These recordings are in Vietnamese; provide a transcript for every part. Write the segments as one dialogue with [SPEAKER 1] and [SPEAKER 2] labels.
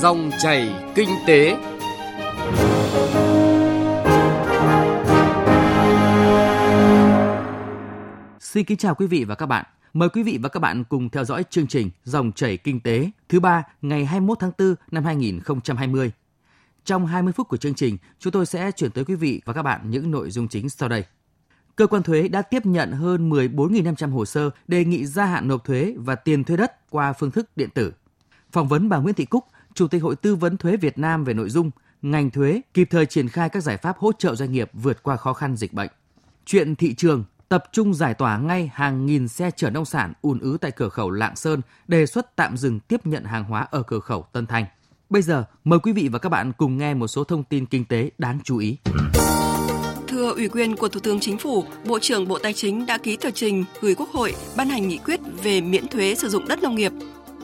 [SPEAKER 1] Dòng chảy kinh tế.
[SPEAKER 2] Xin kính chào quý vị và các bạn. Mời quý vị và các bạn cùng theo dõi chương trình Dòng chảy kinh tế thứ ba ngày 21 tháng 4 năm 2020. Trong 20 phút của chương trình, chúng tôi sẽ chuyển tới quý vị và các bạn những nội dung chính sau đây. Cơ quan thuế đã tiếp nhận hơn 14.500 hồ sơ đề nghị gia hạn nộp thuế và tiền thuê đất qua phương thức điện tử. Phỏng vấn bà Nguyễn Thị Cúc, Chủ tịch Hội Tư vấn Thuế Việt Nam về nội dung ngành thuế kịp thời triển khai các giải pháp hỗ trợ doanh nghiệp vượt qua khó khăn dịch bệnh. Chuyện thị trường tập trung giải tỏa ngay hàng nghìn xe chở nông sản ùn ứ tại cửa khẩu Lạng Sơn, đề xuất tạm dừng tiếp nhận hàng hóa ở cửa khẩu Tân Thanh. Bây giờ, mời quý vị và các bạn cùng nghe một số thông tin kinh tế đáng chú ý.
[SPEAKER 3] Thưa ủy quyền của Thủ tướng Chính phủ, Bộ trưởng Bộ Tài chính đã ký tờ trình gửi Quốc hội ban hành nghị quyết về miễn thuế sử dụng đất nông nghiệp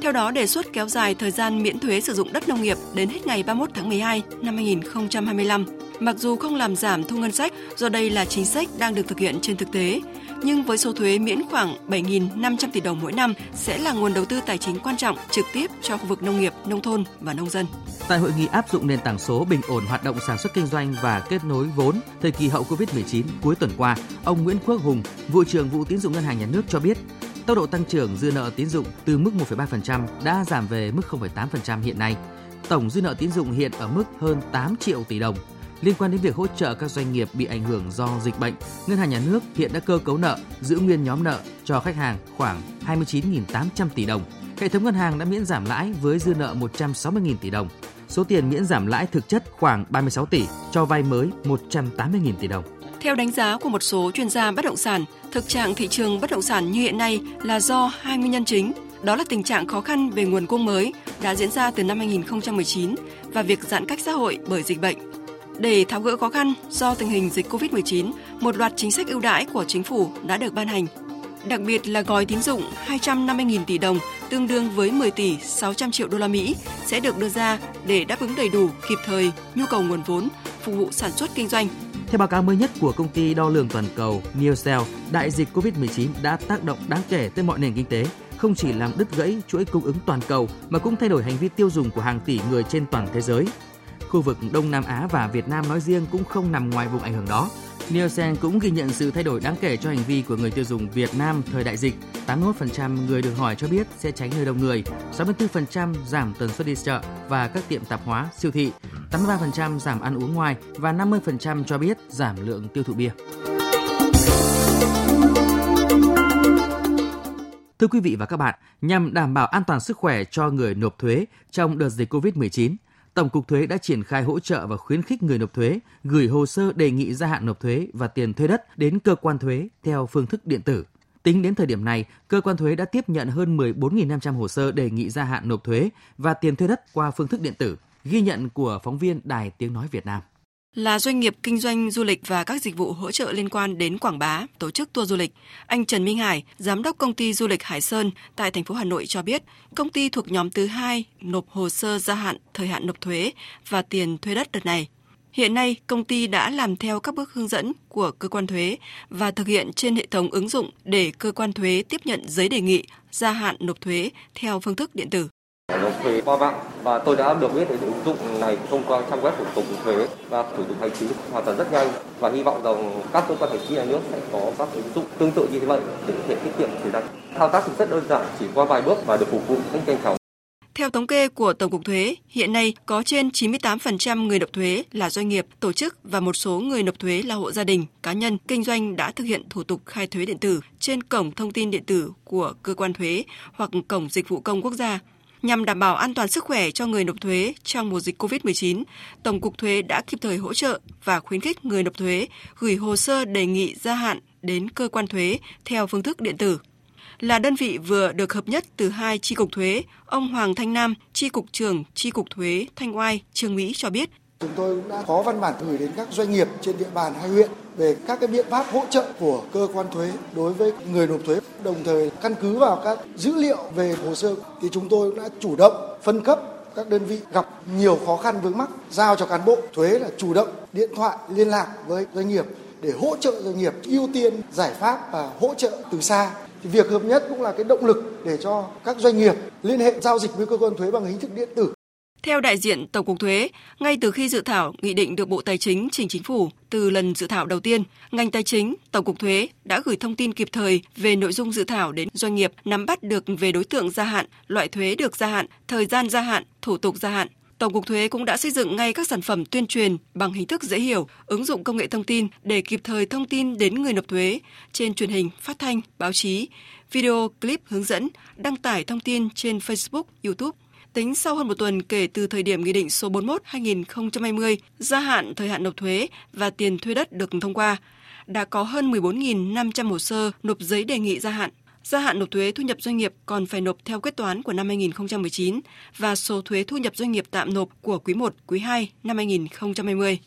[SPEAKER 3] theo đó, đề xuất kéo dài thời gian miễn thuế sử dụng đất nông nghiệp đến hết ngày 31 tháng 12 năm 2025. Mặc dù không làm giảm thu ngân sách do đây là chính sách đang được thực hiện trên thực tế, nhưng với số thuế miễn khoảng 7.500 tỷ đồng mỗi năm sẽ là nguồn đầu tư tài chính quan trọng trực tiếp cho khu vực nông nghiệp, nông thôn và nông dân.
[SPEAKER 2] Tại hội nghị áp dụng nền tảng số bình ổn hoạt động sản xuất kinh doanh và kết nối vốn thời kỳ hậu Covid-19 cuối tuần qua, ông Nguyễn Quốc Hùng, vụ trưởng vụ tín dụng ngân hàng nhà nước cho biết, tốc độ tăng trưởng dư nợ tín dụng từ mức 1,3% đã giảm về mức 0,8% hiện nay. Tổng dư nợ tín dụng hiện ở mức hơn 8 triệu tỷ đồng. Liên quan đến việc hỗ trợ các doanh nghiệp bị ảnh hưởng do dịch bệnh, Ngân hàng Nhà nước hiện đã cơ cấu nợ, giữ nguyên nhóm nợ cho khách hàng khoảng 29.800 tỷ đồng. Hệ thống ngân hàng đã miễn giảm lãi với dư nợ 160.000 tỷ đồng. Số tiền miễn giảm lãi thực chất khoảng 36 tỷ, cho vay mới 180.000 tỷ đồng.
[SPEAKER 3] Theo đánh giá của một số chuyên gia bất động sản, thực trạng thị trường bất động sản như hiện nay là do hai nguyên nhân chính. Đó là tình trạng khó khăn về nguồn cung mới đã diễn ra từ năm 2019 và việc giãn cách xã hội bởi dịch bệnh. Để tháo gỡ khó khăn do tình hình dịch COVID-19, một loạt chính sách ưu đãi của chính phủ đã được ban hành. Đặc biệt là gói tín dụng 250.000 tỷ đồng, tương đương với 10 tỷ 600 triệu đô la Mỹ sẽ được đưa ra để đáp ứng đầy đủ, kịp thời nhu cầu nguồn vốn phục vụ sản xuất kinh doanh
[SPEAKER 2] theo báo cáo mới nhất của công ty đo lường toàn cầu Nielsen, đại dịch COVID-19 đã tác động đáng kể tới mọi nền kinh tế, không chỉ làm đứt gãy chuỗi cung ứng toàn cầu mà cũng thay đổi hành vi tiêu dùng của hàng tỷ người trên toàn thế giới. Khu vực Đông Nam Á và Việt Nam nói riêng cũng không nằm ngoài vùng ảnh hưởng đó. Nielsen cũng ghi nhận sự thay đổi đáng kể cho hành vi của người tiêu dùng Việt Nam thời đại dịch. 81% người được hỏi cho biết sẽ tránh nơi đông người, 64% giảm tần suất đi chợ và các tiệm tạp hóa, siêu thị, 83% giảm ăn uống ngoài và 50% cho biết giảm lượng tiêu thụ bia. Thưa quý vị và các bạn, nhằm đảm bảo an toàn sức khỏe cho người nộp thuế trong đợt dịch COVID-19, Tổng cục Thuế đã triển khai hỗ trợ và khuyến khích người nộp thuế gửi hồ sơ đề nghị gia hạn nộp thuế và tiền thuê đất đến cơ quan thuế theo phương thức điện tử. Tính đến thời điểm này, cơ quan thuế đã tiếp nhận hơn 14.500 hồ sơ đề nghị gia hạn nộp thuế và tiền thuê đất qua phương thức điện tử. Ghi nhận của phóng viên Đài Tiếng Nói Việt Nam
[SPEAKER 3] là doanh nghiệp kinh doanh du lịch và các dịch vụ hỗ trợ liên quan đến quảng bá, tổ chức tour du lịch. Anh Trần Minh Hải, giám đốc công ty du lịch Hải Sơn tại thành phố Hà Nội cho biết, công ty thuộc nhóm thứ hai nộp hồ sơ gia hạn thời hạn nộp thuế và tiền thuê đất đợt này. Hiện nay, công ty đã làm theo các bước hướng dẫn của cơ quan thuế và thực hiện trên hệ thống ứng dụng để cơ quan thuế tiếp nhận giấy đề nghị gia hạn nộp thuế theo phương thức điện tử
[SPEAKER 4] nộp thuế qua mạng. Và tôi đã được biết đến ứng dụng này thông qua trang web của tổng cục thuế và thủ tục hành chính hoàn toàn rất nhanh. Và hy vọng rằng các cơ quan hành chính nhà nước sẽ có các ứng dụng tương tự như thế vậy để có thể tiết kiệm thời gian. Thao tác thì rất đơn giản chỉ qua vài bước và được phục vụ rất nhanh chóng.
[SPEAKER 3] Theo thống kê của Tổng cục Thuế, hiện nay có trên 98% người nộp thuế là doanh nghiệp, tổ chức và một số người nộp thuế là hộ gia đình, cá nhân, kinh doanh đã thực hiện thủ tục khai thuế điện tử trên cổng thông tin điện tử của cơ quan thuế hoặc cổng dịch vụ công quốc gia. Nhằm đảm bảo an toàn sức khỏe cho người nộp thuế trong mùa dịch COVID-19, Tổng cục Thuế đã kịp thời hỗ trợ và khuyến khích người nộp thuế gửi hồ sơ đề nghị gia hạn đến cơ quan thuế theo phương thức điện tử. Là đơn vị vừa được hợp nhất từ hai chi cục thuế, ông Hoàng Thanh Nam, chi cục trưởng chi cục thuế Thanh Oai, Trương Mỹ cho biết
[SPEAKER 5] Chúng tôi cũng đã có văn bản gửi đến các doanh nghiệp trên địa bàn hai huyện về các cái biện pháp hỗ trợ của cơ quan thuế đối với người nộp thuế. Đồng thời căn cứ vào các dữ liệu về hồ sơ thì chúng tôi cũng đã chủ động phân cấp các đơn vị gặp nhiều khó khăn vướng mắc, giao cho cán bộ thuế là chủ động điện thoại liên lạc với doanh nghiệp để hỗ trợ doanh nghiệp ưu tiên giải pháp và hỗ trợ từ xa thì việc hợp nhất cũng là cái động lực để cho các doanh nghiệp liên hệ giao dịch với cơ quan thuế bằng hình thức điện tử
[SPEAKER 3] theo đại diện Tổng cục Thuế, ngay từ khi dự thảo nghị định được Bộ Tài chính trình chính phủ từ lần dự thảo đầu tiên, ngành tài chính, Tổng cục Thuế đã gửi thông tin kịp thời về nội dung dự thảo đến doanh nghiệp nắm bắt được về đối tượng gia hạn, loại thuế được gia hạn, thời gian gia hạn, thủ tục gia hạn. Tổng cục Thuế cũng đã xây dựng ngay các sản phẩm tuyên truyền bằng hình thức dễ hiểu, ứng dụng công nghệ thông tin để kịp thời thông tin đến người nộp thuế trên truyền hình, phát thanh, báo chí, video clip hướng dẫn, đăng tải thông tin trên Facebook, YouTube. Tính sau hơn một tuần kể từ thời điểm Nghị định số 41-2020 gia hạn thời hạn nộp thuế và tiền thuê đất được thông qua, đã có hơn 14.500 hồ sơ nộp giấy đề nghị gia hạn. Gia hạn nộp thuế thu nhập doanh nghiệp còn phải nộp theo quyết toán của năm 2019 và số thuế thu nhập doanh nghiệp tạm nộp của quý 1, quý 2 năm 2020.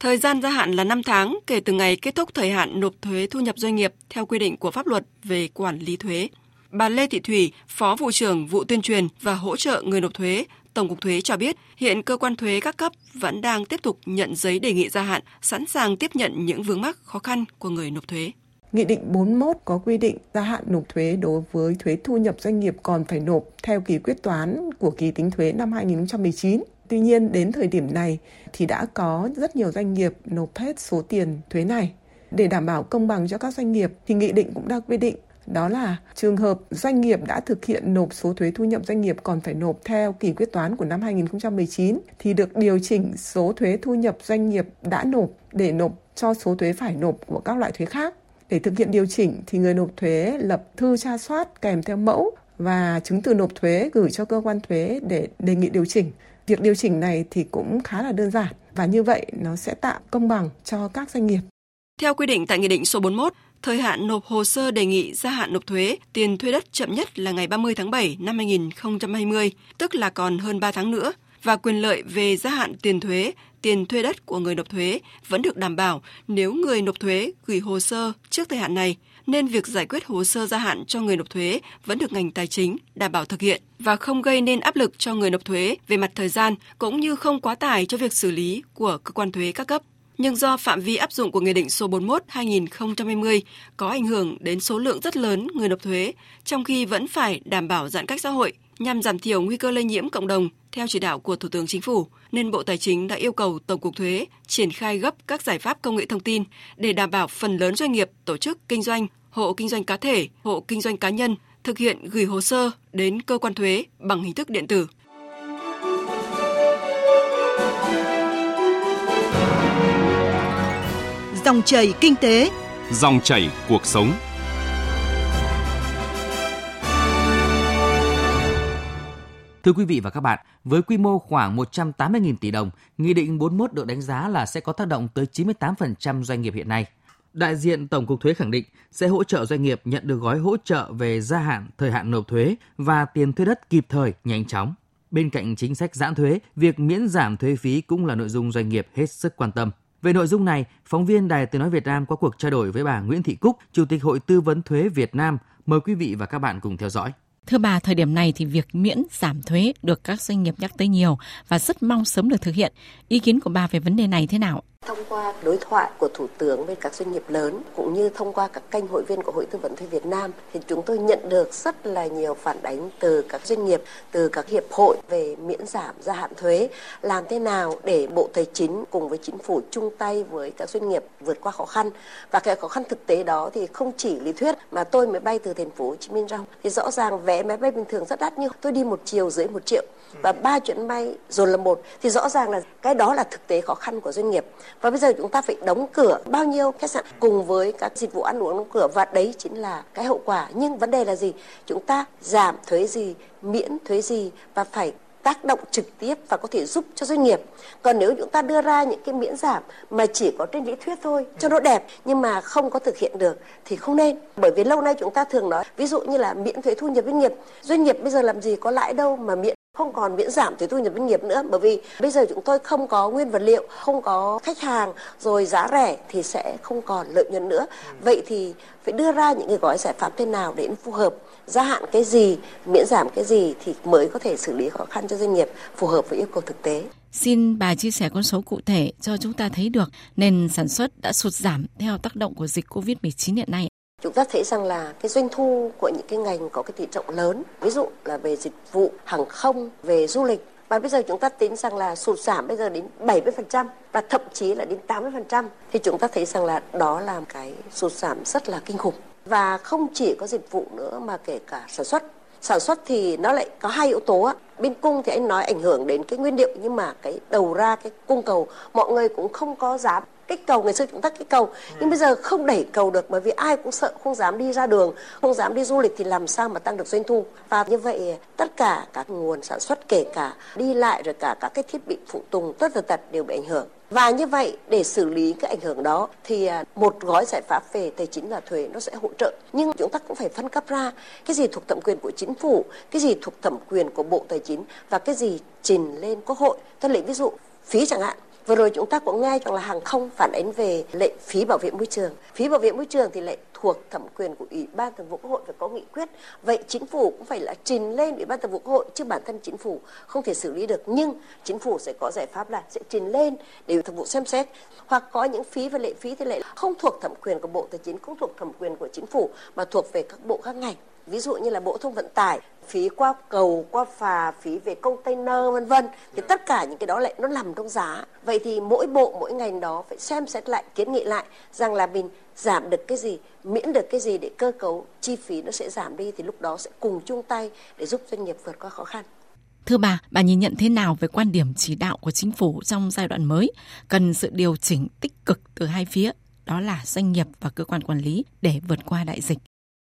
[SPEAKER 3] Thời gian gia hạn là 5 tháng kể từ ngày kết thúc thời hạn nộp thuế thu nhập doanh nghiệp theo quy định của pháp luật về quản lý thuế. Bà Lê Thị Thủy, Phó vụ trưởng vụ tuyên truyền và hỗ trợ người nộp thuế, Tổng cục Thuế cho biết, hiện cơ quan thuế các cấp vẫn đang tiếp tục nhận giấy đề nghị gia hạn, sẵn sàng tiếp nhận những vướng mắc khó khăn của người nộp thuế.
[SPEAKER 6] Nghị định 41 có quy định gia hạn nộp thuế đối với thuế thu nhập doanh nghiệp còn phải nộp theo kỳ quyết toán của kỳ tính thuế năm 2019. Tuy nhiên đến thời điểm này thì đã có rất nhiều doanh nghiệp nộp hết số tiền thuế này. Để đảm bảo công bằng cho các doanh nghiệp thì nghị định cũng đã quy định đó là trường hợp doanh nghiệp đã thực hiện nộp số thuế thu nhập doanh nghiệp còn phải nộp theo kỳ quyết toán của năm 2019 thì được điều chỉnh số thuế thu nhập doanh nghiệp đã nộp để nộp cho số thuế phải nộp của các loại thuế khác. Để thực hiện điều chỉnh thì người nộp thuế lập thư tra soát kèm theo mẫu và chứng từ nộp thuế gửi cho cơ quan thuế để đề nghị điều chỉnh. Việc điều chỉnh này thì cũng khá là đơn giản và như vậy nó sẽ tạo công bằng cho các doanh nghiệp.
[SPEAKER 3] Theo quy định tại Nghị định số 41, thời hạn nộp hồ sơ đề nghị gia hạn nộp thuế tiền thuê đất chậm nhất là ngày 30 tháng 7 năm 2020, tức là còn hơn 3 tháng nữa và quyền lợi về gia hạn tiền thuế, tiền thuê đất của người nộp thuế vẫn được đảm bảo nếu người nộp thuế gửi hồ sơ trước thời hạn này, nên việc giải quyết hồ sơ gia hạn cho người nộp thuế vẫn được ngành tài chính đảm bảo thực hiện và không gây nên áp lực cho người nộp thuế về mặt thời gian cũng như không quá tải cho việc xử lý của cơ quan thuế các cấp nhưng do phạm vi áp dụng của Nghị định số 41-2020 có ảnh hưởng đến số lượng rất lớn người nộp thuế, trong khi vẫn phải đảm bảo giãn cách xã hội nhằm giảm thiểu nguy cơ lây nhiễm cộng đồng theo chỉ đạo của Thủ tướng Chính phủ, nên Bộ Tài chính đã yêu cầu Tổng cục Thuế triển khai gấp các giải pháp công nghệ thông tin để đảm bảo phần lớn doanh nghiệp, tổ chức kinh doanh, hộ kinh doanh cá thể, hộ kinh doanh cá nhân thực hiện gửi hồ sơ đến cơ quan thuế bằng hình thức điện tử.
[SPEAKER 7] Dòng chảy kinh tế,
[SPEAKER 1] dòng chảy cuộc sống.
[SPEAKER 2] Thưa quý vị và các bạn, với quy mô khoảng 180.000 tỷ đồng, Nghị định 41 được đánh giá là sẽ có tác động tới 98% doanh nghiệp hiện nay. Đại diện Tổng cục Thuế khẳng định sẽ hỗ trợ doanh nghiệp nhận được gói hỗ trợ về gia hạn, thời hạn nộp thuế và tiền thuê đất kịp thời, nhanh chóng. Bên cạnh chính sách giãn thuế, việc miễn giảm thuế phí cũng là nội dung doanh nghiệp hết sức quan tâm. Về nội dung này, phóng viên Đài Tiếng Nói Việt Nam có cuộc trao đổi với bà Nguyễn Thị Cúc, Chủ tịch Hội Tư vấn Thuế Việt Nam. Mời quý vị và các bạn cùng theo dõi.
[SPEAKER 8] Thưa bà, thời điểm này thì việc miễn giảm thuế được các doanh nghiệp nhắc tới nhiều và rất mong sớm được thực hiện. Ý kiến của bà về vấn đề này thế nào?
[SPEAKER 9] Thông qua đối thoại của Thủ tướng với các doanh nghiệp lớn cũng như thông qua các kênh hội viên của Hội Tư vấn Thuế Việt Nam thì chúng tôi nhận được rất là nhiều phản ánh từ các doanh nghiệp, từ các hiệp hội về miễn giảm gia hạn thuế. Làm thế nào để Bộ Tài chính cùng với chính phủ chung tay với các doanh nghiệp vượt qua khó khăn và cái khó khăn thực tế đó thì không chỉ lý thuyết mà tôi mới bay từ thành phố Hồ Chí Minh ra thì rõ ràng vé máy bay bình thường rất đắt nhưng tôi đi một chiều dưới một triệu và ba chuyến bay dồn là một, thì rõ ràng là cái đó là thực tế khó khăn của doanh nghiệp và bây giờ chúng ta phải đóng cửa bao nhiêu khách sạn cùng với các dịch vụ ăn uống đóng cửa và đấy chính là cái hậu quả nhưng vấn đề là gì chúng ta giảm thuế gì, miễn thuế gì và phải tác động trực tiếp và có thể giúp cho doanh nghiệp. Còn nếu chúng ta đưa ra những cái miễn giảm mà chỉ có trên lý thuyết thôi, cho nó đẹp nhưng mà không có thực hiện được thì không nên. Bởi vì lâu nay chúng ta thường nói, ví dụ như là miễn thuế thu nhập doanh nghiệp. Doanh nghiệp bây giờ làm gì có lãi đâu mà miễn không còn miễn giảm thuế thu nhập doanh nghiệp nữa bởi vì bây giờ chúng tôi không có nguyên vật liệu không có khách hàng rồi giá rẻ thì sẽ không còn lợi nhuận nữa. Vậy thì phải đưa ra những cái gói giải pháp thế nào để phù hợp gia hạn cái gì miễn giảm cái gì thì mới có thể xử lý khó khăn cho doanh nghiệp phù hợp với yêu cầu thực tế.
[SPEAKER 8] Xin bà chia sẻ con số cụ thể cho chúng ta thấy được nền sản xuất đã sụt giảm theo tác động của dịch Covid-19 hiện nay.
[SPEAKER 9] Chúng ta thấy rằng là cái doanh thu của những cái ngành có cái tỷ trọng lớn, ví dụ là về dịch vụ, hàng không, về du lịch và bây giờ chúng ta tính rằng là sụt giảm bây giờ đến 70% và thậm chí là đến 80% thì chúng ta thấy rằng là đó là cái sụt giảm rất là kinh khủng. Và không chỉ có dịch vụ nữa mà kể cả sản xuất. Sản xuất thì nó lại có hai yếu tố bên cung thì anh nói ảnh hưởng đến cái nguyên liệu nhưng mà cái đầu ra cái cung cầu mọi người cũng không có dám cái cầu, ngày xưa chúng ta cái cầu. Nhưng bây giờ không đẩy cầu được bởi vì ai cũng sợ không dám đi ra đường, không dám đi du lịch thì làm sao mà tăng được doanh thu? Và như vậy, tất cả các nguồn sản xuất, kể cả đi lại rồi cả các cái thiết bị phụ tùng, tất tật tật đều bị ảnh hưởng. Và như vậy, để xử lý cái ảnh hưởng đó thì à, một gói giải pháp về tài chính và thuế nó sẽ hỗ trợ. Nhưng chúng ta cũng phải phân cấp ra cái gì thuộc thẩm quyền của chính phủ, cái gì thuộc thẩm quyền của bộ tài chính và cái gì trình lên quốc hội. Tôi lấy ví dụ phí chẳng hạn. Vừa rồi chúng ta cũng nghe rằng là hàng không phản ánh về lệ phí bảo vệ môi trường. Phí bảo vệ môi trường thì lại thuộc thẩm quyền của Ủy ban Thường vụ Quốc hội phải có nghị quyết. Vậy chính phủ cũng phải là trình lên Ủy ban Thường vụ Quốc hội chứ bản thân chính phủ không thể xử lý được nhưng chính phủ sẽ có giải pháp là sẽ trình lên để Thường vụ xem xét hoặc có những phí và lệ phí thì lại không thuộc thẩm quyền của Bộ Tài chính, không thuộc thẩm quyền của chính phủ mà thuộc về các bộ các ngành ví dụ như là bộ thông vận tải phí qua cầu qua phà phí về container vân vân. Thì tất cả những cái đó lại nó nằm trong giá. Vậy thì mỗi bộ mỗi ngành đó phải xem xét lại kiến nghị lại rằng là mình giảm được cái gì miễn được cái gì để cơ cấu chi phí nó sẽ giảm đi thì lúc đó sẽ cùng chung tay để giúp doanh nghiệp vượt qua khó khăn.
[SPEAKER 8] Thưa bà, bà nhìn nhận thế nào về quan điểm chỉ đạo của chính phủ trong giai đoạn mới? Cần sự điều chỉnh tích cực từ hai phía, đó là doanh nghiệp và cơ quan quản lý để vượt qua đại dịch?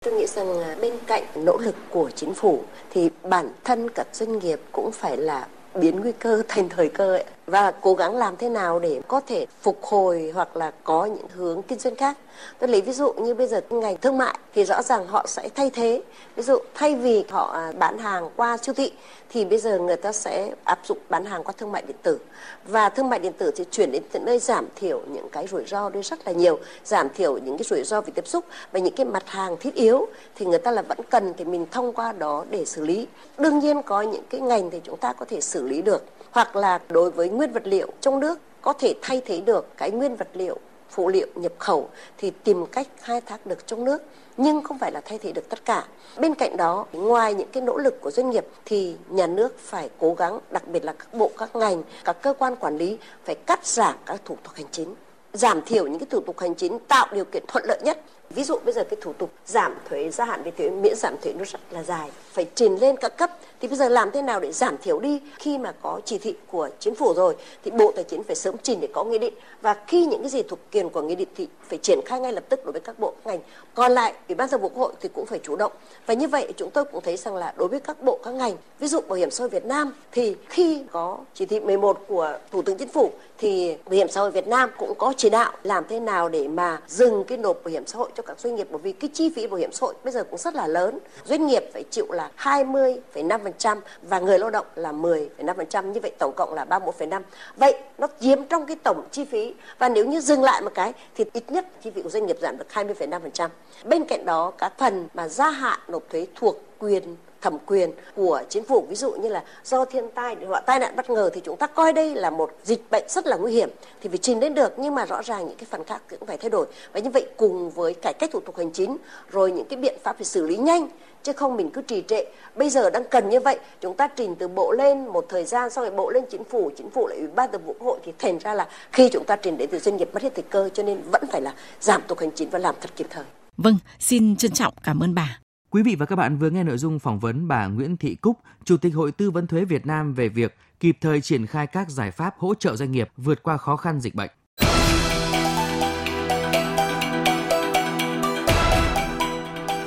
[SPEAKER 9] Tôi nghĩ rằng bên cạnh nỗ lực của chính phủ thì bản thân các doanh nghiệp cũng phải là biến nguy cơ thành thời cơ ấy, và cố gắng làm thế nào để có thể phục hồi hoặc là có những hướng kinh doanh khác. Tôi lấy ví dụ như bây giờ ngành thương mại thì rõ ràng họ sẽ thay thế. Ví dụ thay vì họ à, bán hàng qua siêu thị thì bây giờ người ta sẽ áp dụng bán hàng qua thương mại điện tử. Và thương mại điện tử thì chuyển đến tận nơi giảm thiểu những cái rủi ro đi rất là nhiều, giảm thiểu những cái rủi ro về tiếp xúc và những cái mặt hàng thiết yếu thì người ta là vẫn cần thì mình thông qua đó để xử lý. Đương nhiên có những cái ngành thì chúng ta có thể xử lý được hoặc là đối với nguyên vật liệu trong nước có thể thay thế được cái nguyên vật liệu phụ liệu nhập khẩu thì tìm cách khai thác được trong nước nhưng không phải là thay thế được tất cả. Bên cạnh đó, ngoài những cái nỗ lực của doanh nghiệp thì nhà nước phải cố gắng, đặc biệt là các bộ, các ngành, các cơ quan quản lý phải cắt giảm các thủ tục hành chính, giảm thiểu những cái thủ tục hành chính tạo điều kiện thuận lợi nhất Ví dụ bây giờ cái thủ tục giảm thuế gia hạn về thuế miễn giảm thuế nó rất là dài, phải trình lên các cấp. Thì bây giờ làm thế nào để giảm thiểu đi khi mà có chỉ thị của chính phủ rồi thì Bộ Tài chính phải sớm trình để có nghị định và khi những cái gì thuộc quyền của nghị định thì phải triển khai ngay lập tức đối với các bộ ngành. Còn lại Ủy ban thường vụ Quốc hội thì cũng phải chủ động. Và như vậy chúng tôi cũng thấy rằng là đối với các bộ các ngành, ví dụ bảo hiểm xã hội Việt Nam thì khi có chỉ thị 11 của Thủ tướng Chính phủ thì bảo hiểm xã hội Việt Nam cũng có chỉ đạo làm thế nào để mà dừng cái nộp bảo hiểm xã hội cho các doanh nghiệp bởi vì cái chi phí bảo hiểm xã hội bây giờ cũng rất là lớn. Doanh nghiệp phải chịu là 20,5% và người lao động là 10,5%, như vậy tổng cộng là 31,5. Vậy nó chiếm trong cái tổng chi phí và nếu như dừng lại một cái thì ít nhất chi phí của doanh nghiệp giảm được 20,5%. Bên cạnh đó các phần mà gia hạn nộp thuế thuộc quyền thẩm quyền của chính phủ. Ví dụ như là do thiên tai hoặc tai nạn bất ngờ thì chúng ta coi đây là một dịch bệnh rất là nguy hiểm thì phải trình lên được. Nhưng mà rõ ràng những cái phần khác cũng phải thay đổi. Và như vậy cùng với cải cách thủ tục hành chính, rồi những cái biện pháp phải xử lý nhanh, chứ không mình cứ trì trệ. Bây giờ đang cần như vậy, chúng ta trình từ bộ lên một thời gian, sau rồi bộ lên chính phủ chính phủ lại ủy ban thường vụ quốc hội thì thành ra là khi chúng ta trình đến từ doanh nghiệp mất hết thời cơ, cho nên vẫn phải là giảm thủ tục hành chính và làm thật kịp thời.
[SPEAKER 8] Vâng xin trân trọng cảm ơn bà.
[SPEAKER 2] Quý vị và các bạn vừa nghe nội dung phỏng vấn bà Nguyễn Thị Cúc, Chủ tịch Hội Tư vấn Thuế Việt Nam về việc kịp thời triển khai các giải pháp hỗ trợ doanh nghiệp vượt qua khó khăn dịch bệnh.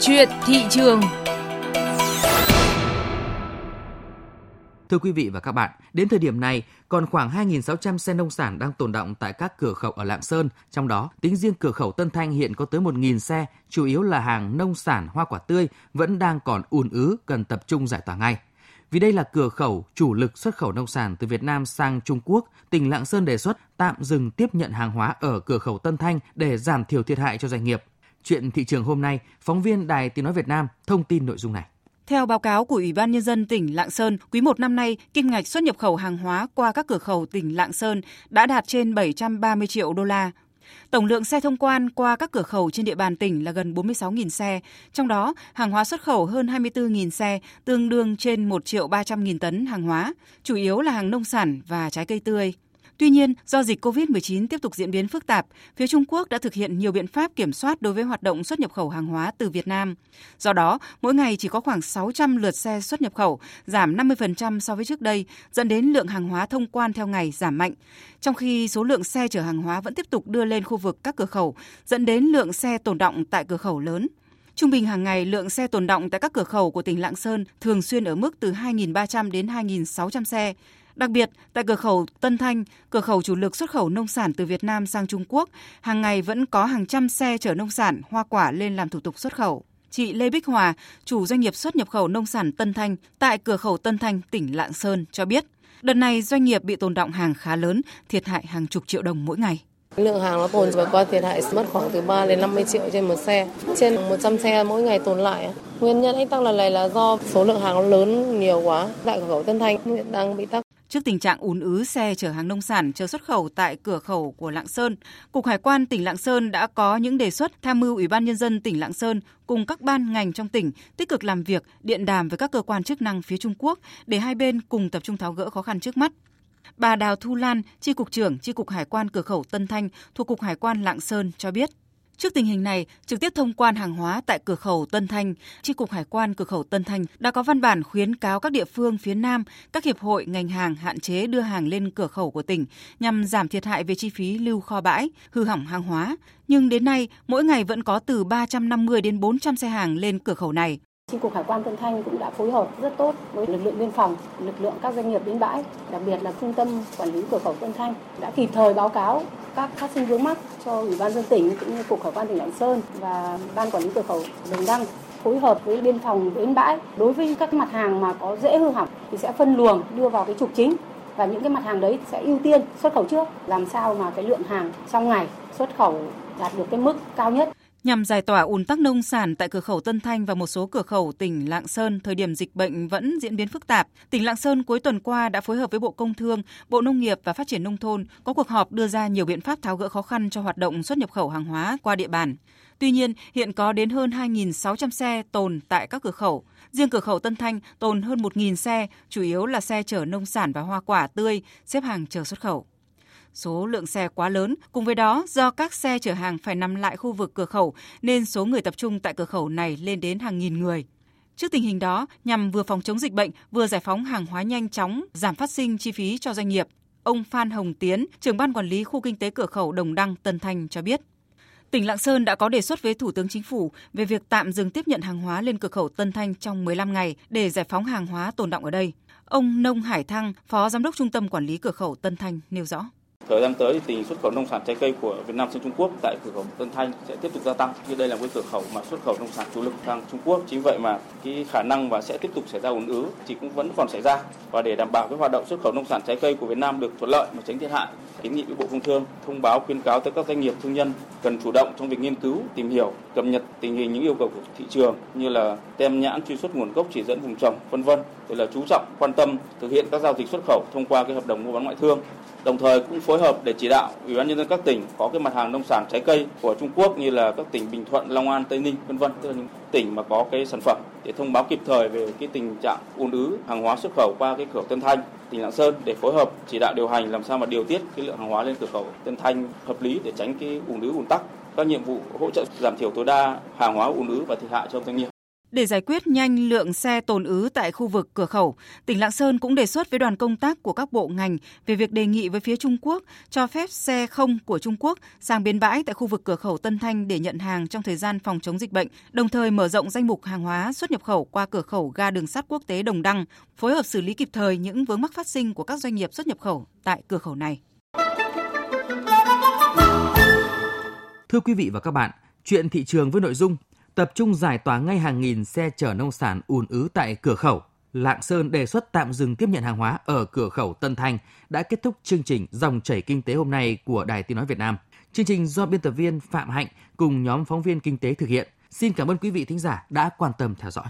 [SPEAKER 7] Chuyện thị trường
[SPEAKER 2] Thưa quý vị và các bạn, đến thời điểm này, còn khoảng 2.600 xe nông sản đang tồn động tại các cửa khẩu ở Lạng Sơn. Trong đó, tính riêng cửa khẩu Tân Thanh hiện có tới 1.000 xe, chủ yếu là hàng nông sản, hoa quả tươi, vẫn đang còn ùn ứ, cần tập trung giải tỏa ngay. Vì đây là cửa khẩu chủ lực xuất khẩu nông sản từ Việt Nam sang Trung Quốc, tỉnh Lạng Sơn đề xuất tạm dừng tiếp nhận hàng hóa ở cửa khẩu Tân Thanh để giảm thiểu thiệt hại cho doanh nghiệp. Chuyện thị trường hôm nay, phóng viên Đài Tiếng Nói Việt Nam thông tin nội dung này.
[SPEAKER 10] Theo báo cáo của Ủy ban Nhân dân tỉnh Lạng Sơn, quý một năm nay, kim ngạch xuất nhập khẩu hàng hóa qua các cửa khẩu tỉnh Lạng Sơn đã đạt trên 730 triệu đô la. Tổng lượng xe thông quan qua các cửa khẩu trên địa bàn tỉnh là gần 46.000 xe, trong đó hàng hóa xuất khẩu hơn 24.000 xe, tương đương trên 1 triệu 300 nghìn tấn hàng hóa, chủ yếu là hàng nông sản và trái cây tươi. Tuy nhiên, do dịch COVID-19 tiếp tục diễn biến phức tạp, phía Trung Quốc đã thực hiện nhiều biện pháp kiểm soát đối với hoạt động xuất nhập khẩu hàng hóa từ Việt Nam. Do đó, mỗi ngày chỉ có khoảng 600 lượt xe xuất nhập khẩu, giảm 50% so với trước đây, dẫn đến lượng hàng hóa thông quan theo ngày giảm mạnh. Trong khi số lượng xe chở hàng hóa vẫn tiếp tục đưa lên khu vực các cửa khẩu, dẫn đến lượng xe tồn động tại cửa khẩu lớn. Trung bình hàng ngày, lượng xe tồn động tại các cửa khẩu của tỉnh Lạng Sơn thường xuyên ở mức từ 2.300 đến 2.600 xe. Đặc biệt, tại cửa khẩu Tân Thanh, cửa khẩu chủ lực xuất khẩu nông sản từ Việt Nam sang Trung Quốc, hàng ngày vẫn có hàng trăm xe chở nông sản, hoa quả lên làm thủ tục xuất khẩu. Chị Lê Bích Hòa, chủ doanh nghiệp xuất nhập khẩu nông sản Tân Thanh tại cửa khẩu Tân Thanh, tỉnh Lạng Sơn cho biết, đợt này doanh nghiệp bị tồn động hàng khá lớn, thiệt hại hàng chục triệu đồng mỗi ngày.
[SPEAKER 11] Lượng hàng nó tồn và qua thiệt hại mất khoảng từ 3 đến 50 triệu trên một xe. Trên 100 xe mỗi ngày tồn lại. Nguyên nhân ách tắc lần này là do số lượng hàng nó lớn nhiều quá. Tại cửa khẩu Tân Thanh hiện đang bị tắc.
[SPEAKER 10] Trước tình trạng ùn ứ xe chở hàng nông sản chờ xuất khẩu tại cửa khẩu của Lạng Sơn, Cục Hải quan tỉnh Lạng Sơn đã có những đề xuất tham mưu Ủy ban nhân dân tỉnh Lạng Sơn cùng các ban ngành trong tỉnh tích cực làm việc, điện đàm với các cơ quan chức năng phía Trung Quốc để hai bên cùng tập trung tháo gỡ khó khăn trước mắt. Bà Đào Thu Lan, Tri cục trưởng Tri cục Hải quan cửa khẩu Tân Thanh thuộc Cục Hải quan Lạng Sơn cho biết, Trước tình hình này, trực tiếp thông quan hàng hóa tại cửa khẩu Tân Thanh, Tri cục Hải quan cửa khẩu Tân Thanh đã có văn bản khuyến cáo các địa phương phía Nam, các hiệp hội ngành hàng hạn chế đưa hàng lên cửa khẩu của tỉnh nhằm giảm thiệt hại về chi phí lưu kho bãi, hư hỏng hàng hóa. Nhưng đến nay, mỗi ngày vẫn có từ 350 đến 400 xe hàng lên cửa khẩu này.
[SPEAKER 12] Chi cục Hải quan Tân Thanh cũng đã phối hợp rất tốt với lực lượng biên phòng, lực lượng các doanh nghiệp bến bãi, đặc biệt là trung tâm quản lý cửa khẩu Tân Thanh đã kịp thời báo cáo các phát sinh vướng mắc cho Ủy ban dân tỉnh cũng như cục Hải quan tỉnh Lạng Sơn và ban quản lý cửa khẩu Đồng Đăng phối hợp với biên phòng bến bãi. Đối với các mặt hàng mà có dễ hư hỏng thì sẽ phân luồng đưa vào cái trục chính và những cái mặt hàng đấy sẽ ưu tiên xuất khẩu trước làm sao mà cái lượng hàng trong ngày xuất khẩu đạt được cái mức cao nhất.
[SPEAKER 10] Nhằm giải tỏa ùn tắc nông sản tại cửa khẩu Tân Thanh và một số cửa khẩu tỉnh Lạng Sơn, thời điểm dịch bệnh vẫn diễn biến phức tạp, tỉnh Lạng Sơn cuối tuần qua đã phối hợp với Bộ Công Thương, Bộ Nông nghiệp và Phát triển Nông thôn có cuộc họp đưa ra nhiều biện pháp tháo gỡ khó khăn cho hoạt động xuất nhập khẩu hàng hóa qua địa bàn. Tuy nhiên, hiện có đến hơn 2.600 xe tồn tại các cửa khẩu. Riêng cửa khẩu Tân Thanh tồn hơn 1.000 xe, chủ yếu là xe chở nông sản và hoa quả tươi, xếp hàng chờ xuất khẩu. Số lượng xe quá lớn, cùng với đó do các xe chở hàng phải nằm lại khu vực cửa khẩu nên số người tập trung tại cửa khẩu này lên đến hàng nghìn người. Trước tình hình đó, nhằm vừa phòng chống dịch bệnh, vừa giải phóng hàng hóa nhanh chóng, giảm phát sinh chi phí cho doanh nghiệp, ông Phan Hồng Tiến, trưởng ban quản lý khu kinh tế cửa khẩu Đồng Đăng, Tân Thanh cho biết. Tỉnh Lạng Sơn đã có đề xuất với Thủ tướng Chính phủ về việc tạm dừng tiếp nhận hàng hóa lên cửa khẩu Tân Thanh trong 15 ngày để giải phóng hàng hóa tồn động ở đây. Ông Nông Hải Thăng, Phó Giám đốc Trung tâm Quản lý Cửa khẩu Tân Thanh nêu rõ.
[SPEAKER 13] Thời gian tới thì tình xuất khẩu nông sản trái cây của Việt Nam sang Trung Quốc tại cửa khẩu Tân Thanh sẽ tiếp tục gia tăng. Như đây là một cửa khẩu mà xuất khẩu nông sản chủ lực sang Trung Quốc. Chính vậy mà cái khả năng và sẽ tiếp tục xảy ra ùn ứ thì cũng vẫn còn xảy ra. Và để đảm bảo cái hoạt động xuất khẩu nông sản trái cây của Việt Nam được thuận lợi mà tránh thiệt hại, kiến nghị với Bộ Công Thương thông báo khuyến cáo tới các doanh nghiệp thương nhân cần chủ động trong việc nghiên cứu, tìm hiểu, cập nhật tình hình những yêu cầu của thị trường như là tem nhãn truy xuất nguồn gốc chỉ dẫn vùng trồng, vân vân. Rồi là chú trọng quan tâm thực hiện các giao dịch xuất khẩu thông qua cái hợp đồng mua bán ngoại thương đồng thời cũng phối phối hợp để chỉ đạo ủy ban nhân dân các tỉnh có cái mặt hàng nông sản trái cây của Trung Quốc như là các tỉnh Bình Thuận, Long An, Tây Ninh, vân vân, tức là những tỉnh mà có cái sản phẩm để thông báo kịp thời về cái tình trạng ùn ứ hàng hóa xuất khẩu qua cái cửa Tân Thanh, tỉnh Lạng Sơn để phối hợp chỉ đạo điều hành làm sao mà điều tiết cái lượng hàng hóa lên cửa khẩu Tân Thanh hợp lý để tránh cái ùn ứ ùn tắc các nhiệm vụ hỗ trợ giảm thiểu tối đa hàng hóa ùn ứ và thiệt hại cho doanh nghiệp.
[SPEAKER 10] Để giải quyết nhanh lượng xe tồn ứ tại khu vực cửa khẩu, tỉnh Lạng Sơn cũng đề xuất với đoàn công tác của các bộ ngành về việc đề nghị với phía Trung Quốc cho phép xe không của Trung Quốc sang bến bãi tại khu vực cửa khẩu Tân Thanh để nhận hàng trong thời gian phòng chống dịch bệnh, đồng thời mở rộng danh mục hàng hóa xuất nhập khẩu qua cửa khẩu ga đường sắt quốc tế Đồng Đăng, phối hợp xử lý kịp thời những vướng mắc phát sinh của các doanh nghiệp xuất nhập khẩu tại cửa khẩu này.
[SPEAKER 2] Thưa quý vị và các bạn, chuyện thị trường với nội dung tập trung giải tỏa ngay hàng nghìn xe chở nông sản ùn ứ tại cửa khẩu. Lạng Sơn đề xuất tạm dừng tiếp nhận hàng hóa ở cửa khẩu Tân Thanh đã kết thúc chương trình Dòng chảy kinh tế hôm nay của Đài Tiếng Nói Việt Nam. Chương trình do biên tập viên Phạm Hạnh cùng nhóm phóng viên kinh tế thực hiện. Xin cảm ơn quý vị thính giả đã quan tâm theo dõi.